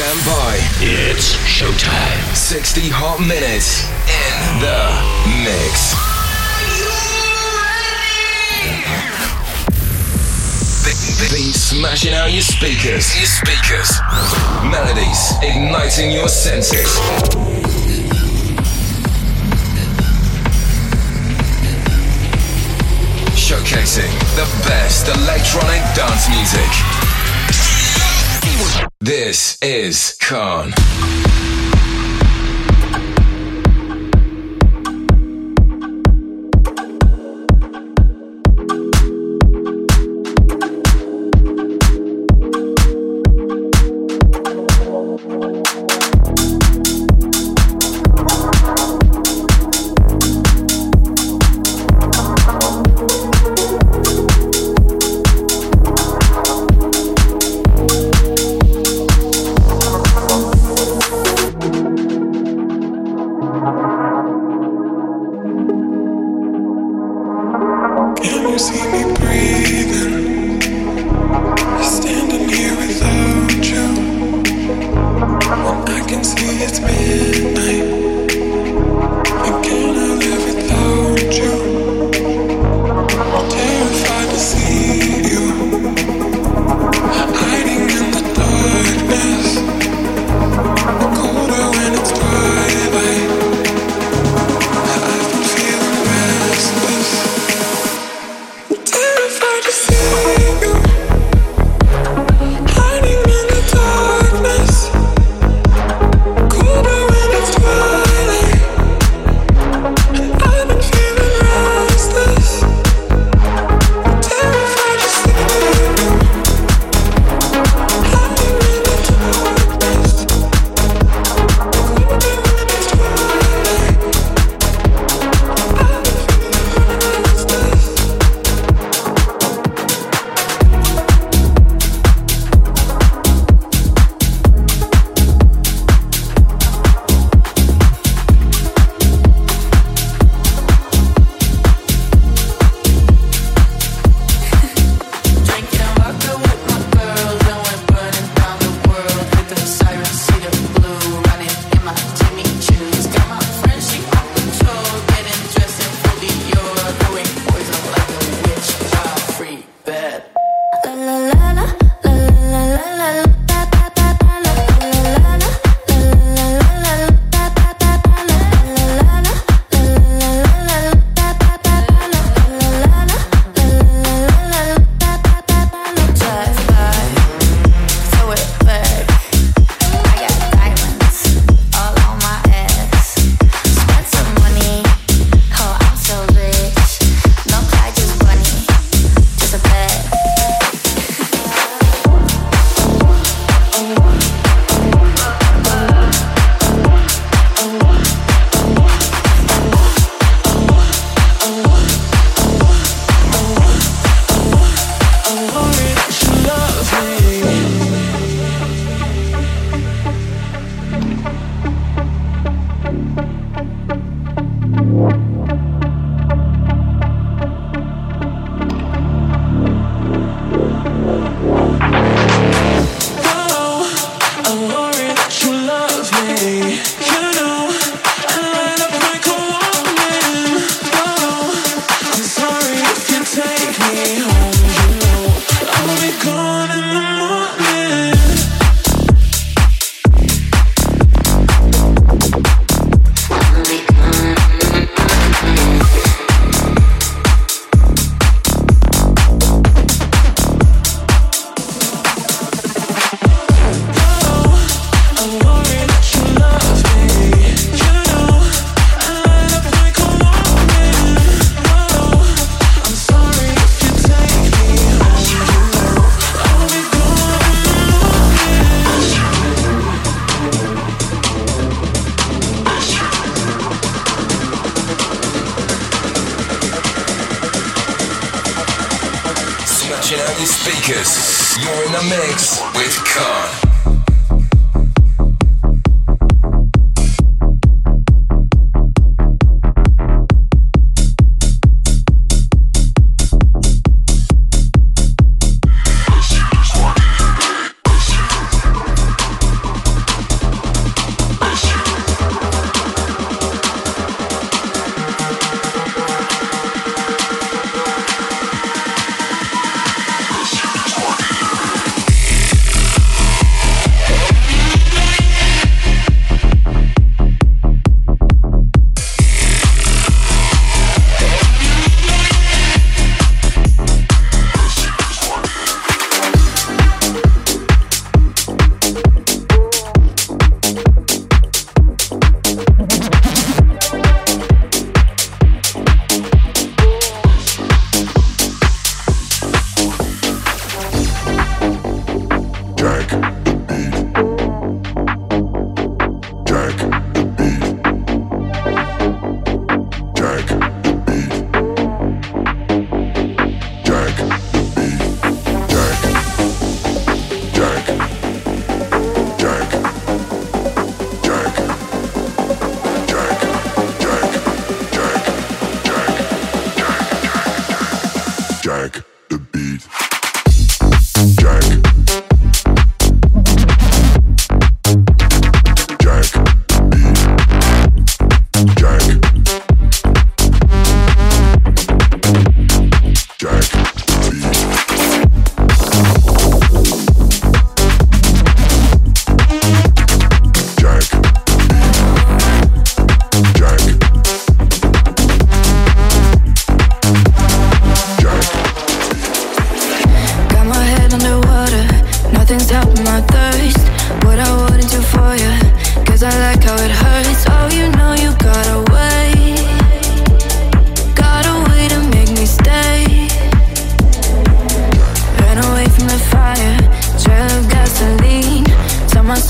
Stand by. It's showtime. 60 hot minutes in the mix. Beat smashing out your speakers. Your speakers. Melodies igniting your senses. Showcasing the best electronic dance music. This is Kaan. Marcus. You're in the mix with Kaan.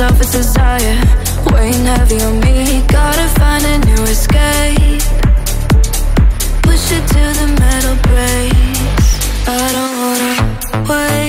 selfish desire. Weighing heavy on me. Gotta find a new escape. Push it to the metal breaks. I don't wanna wait.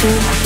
to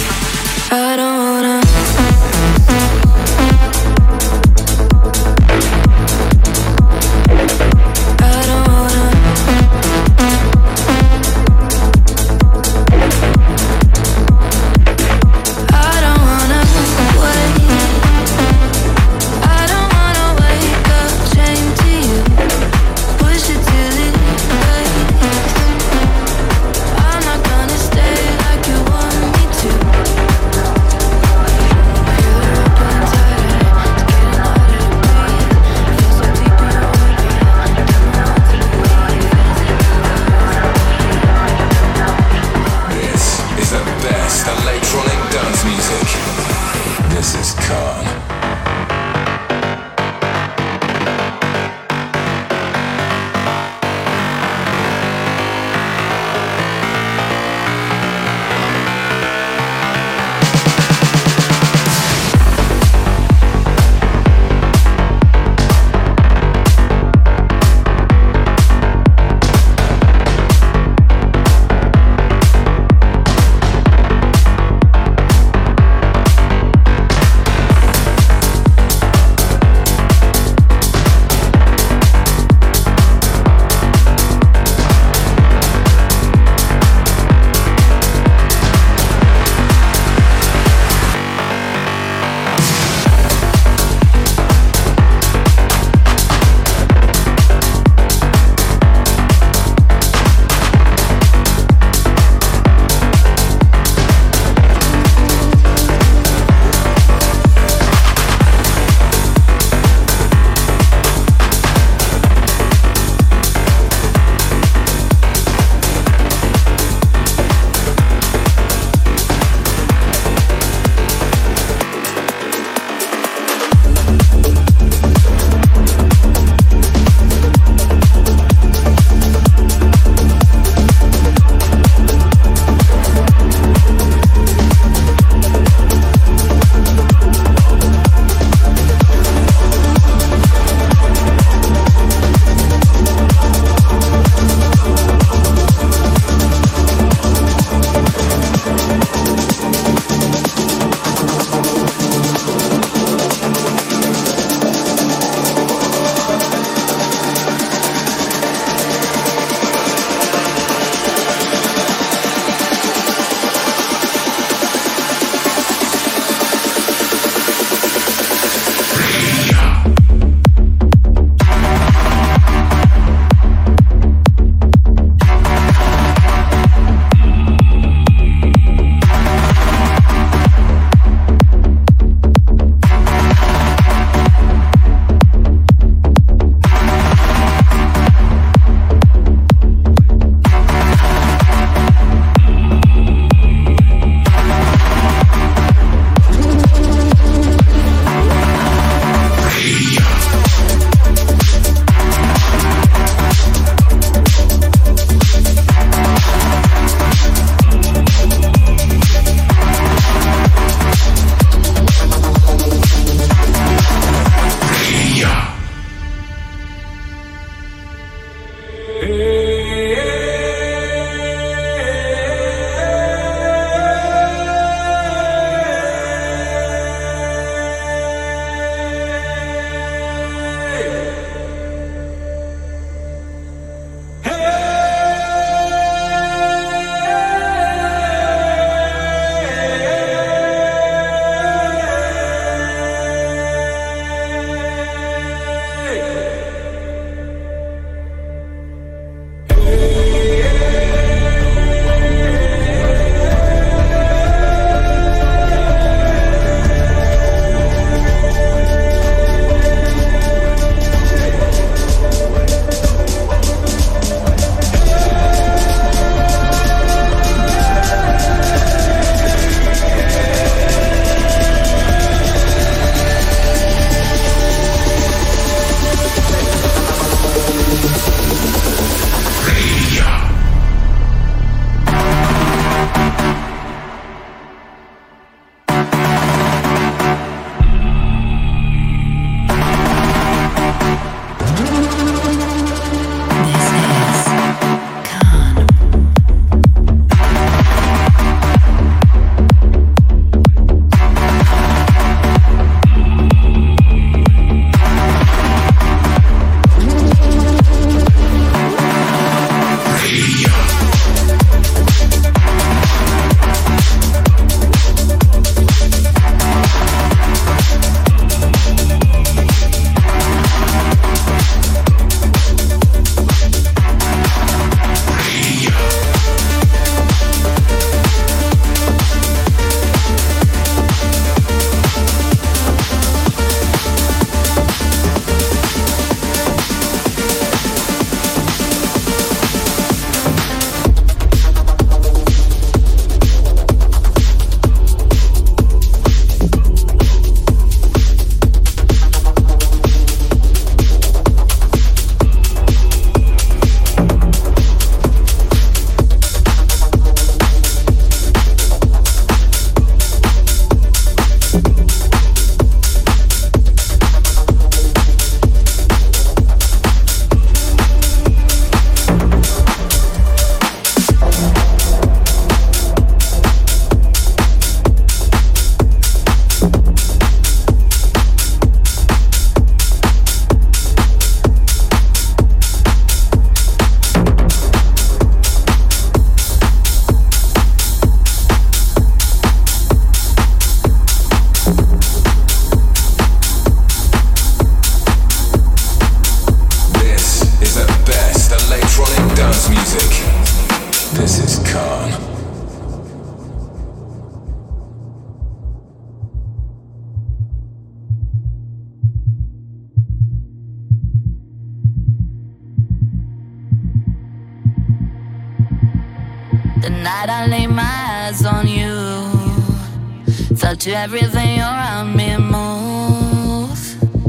to everything around me move.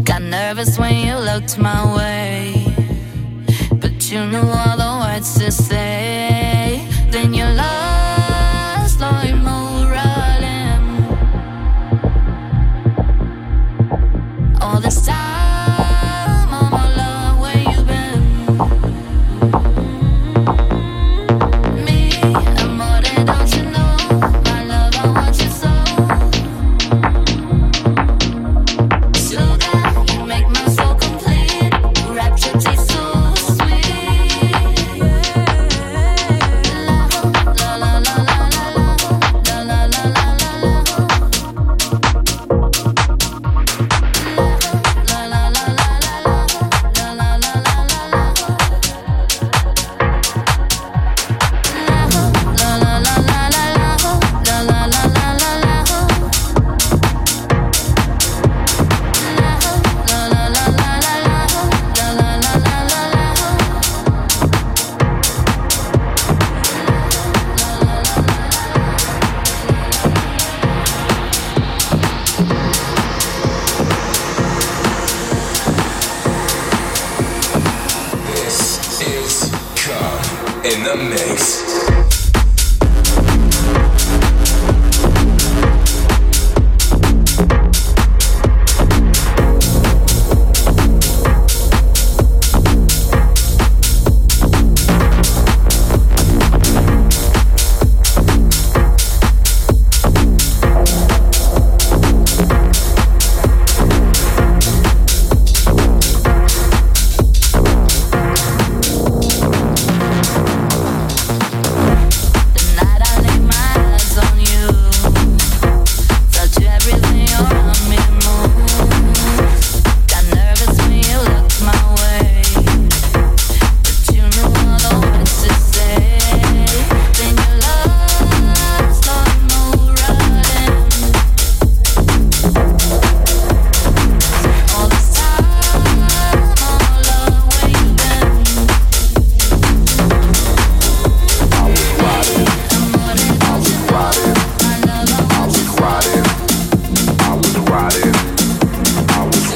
Got nervous when you looked my way, but you knew all the words to say. in the mix.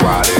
Friday.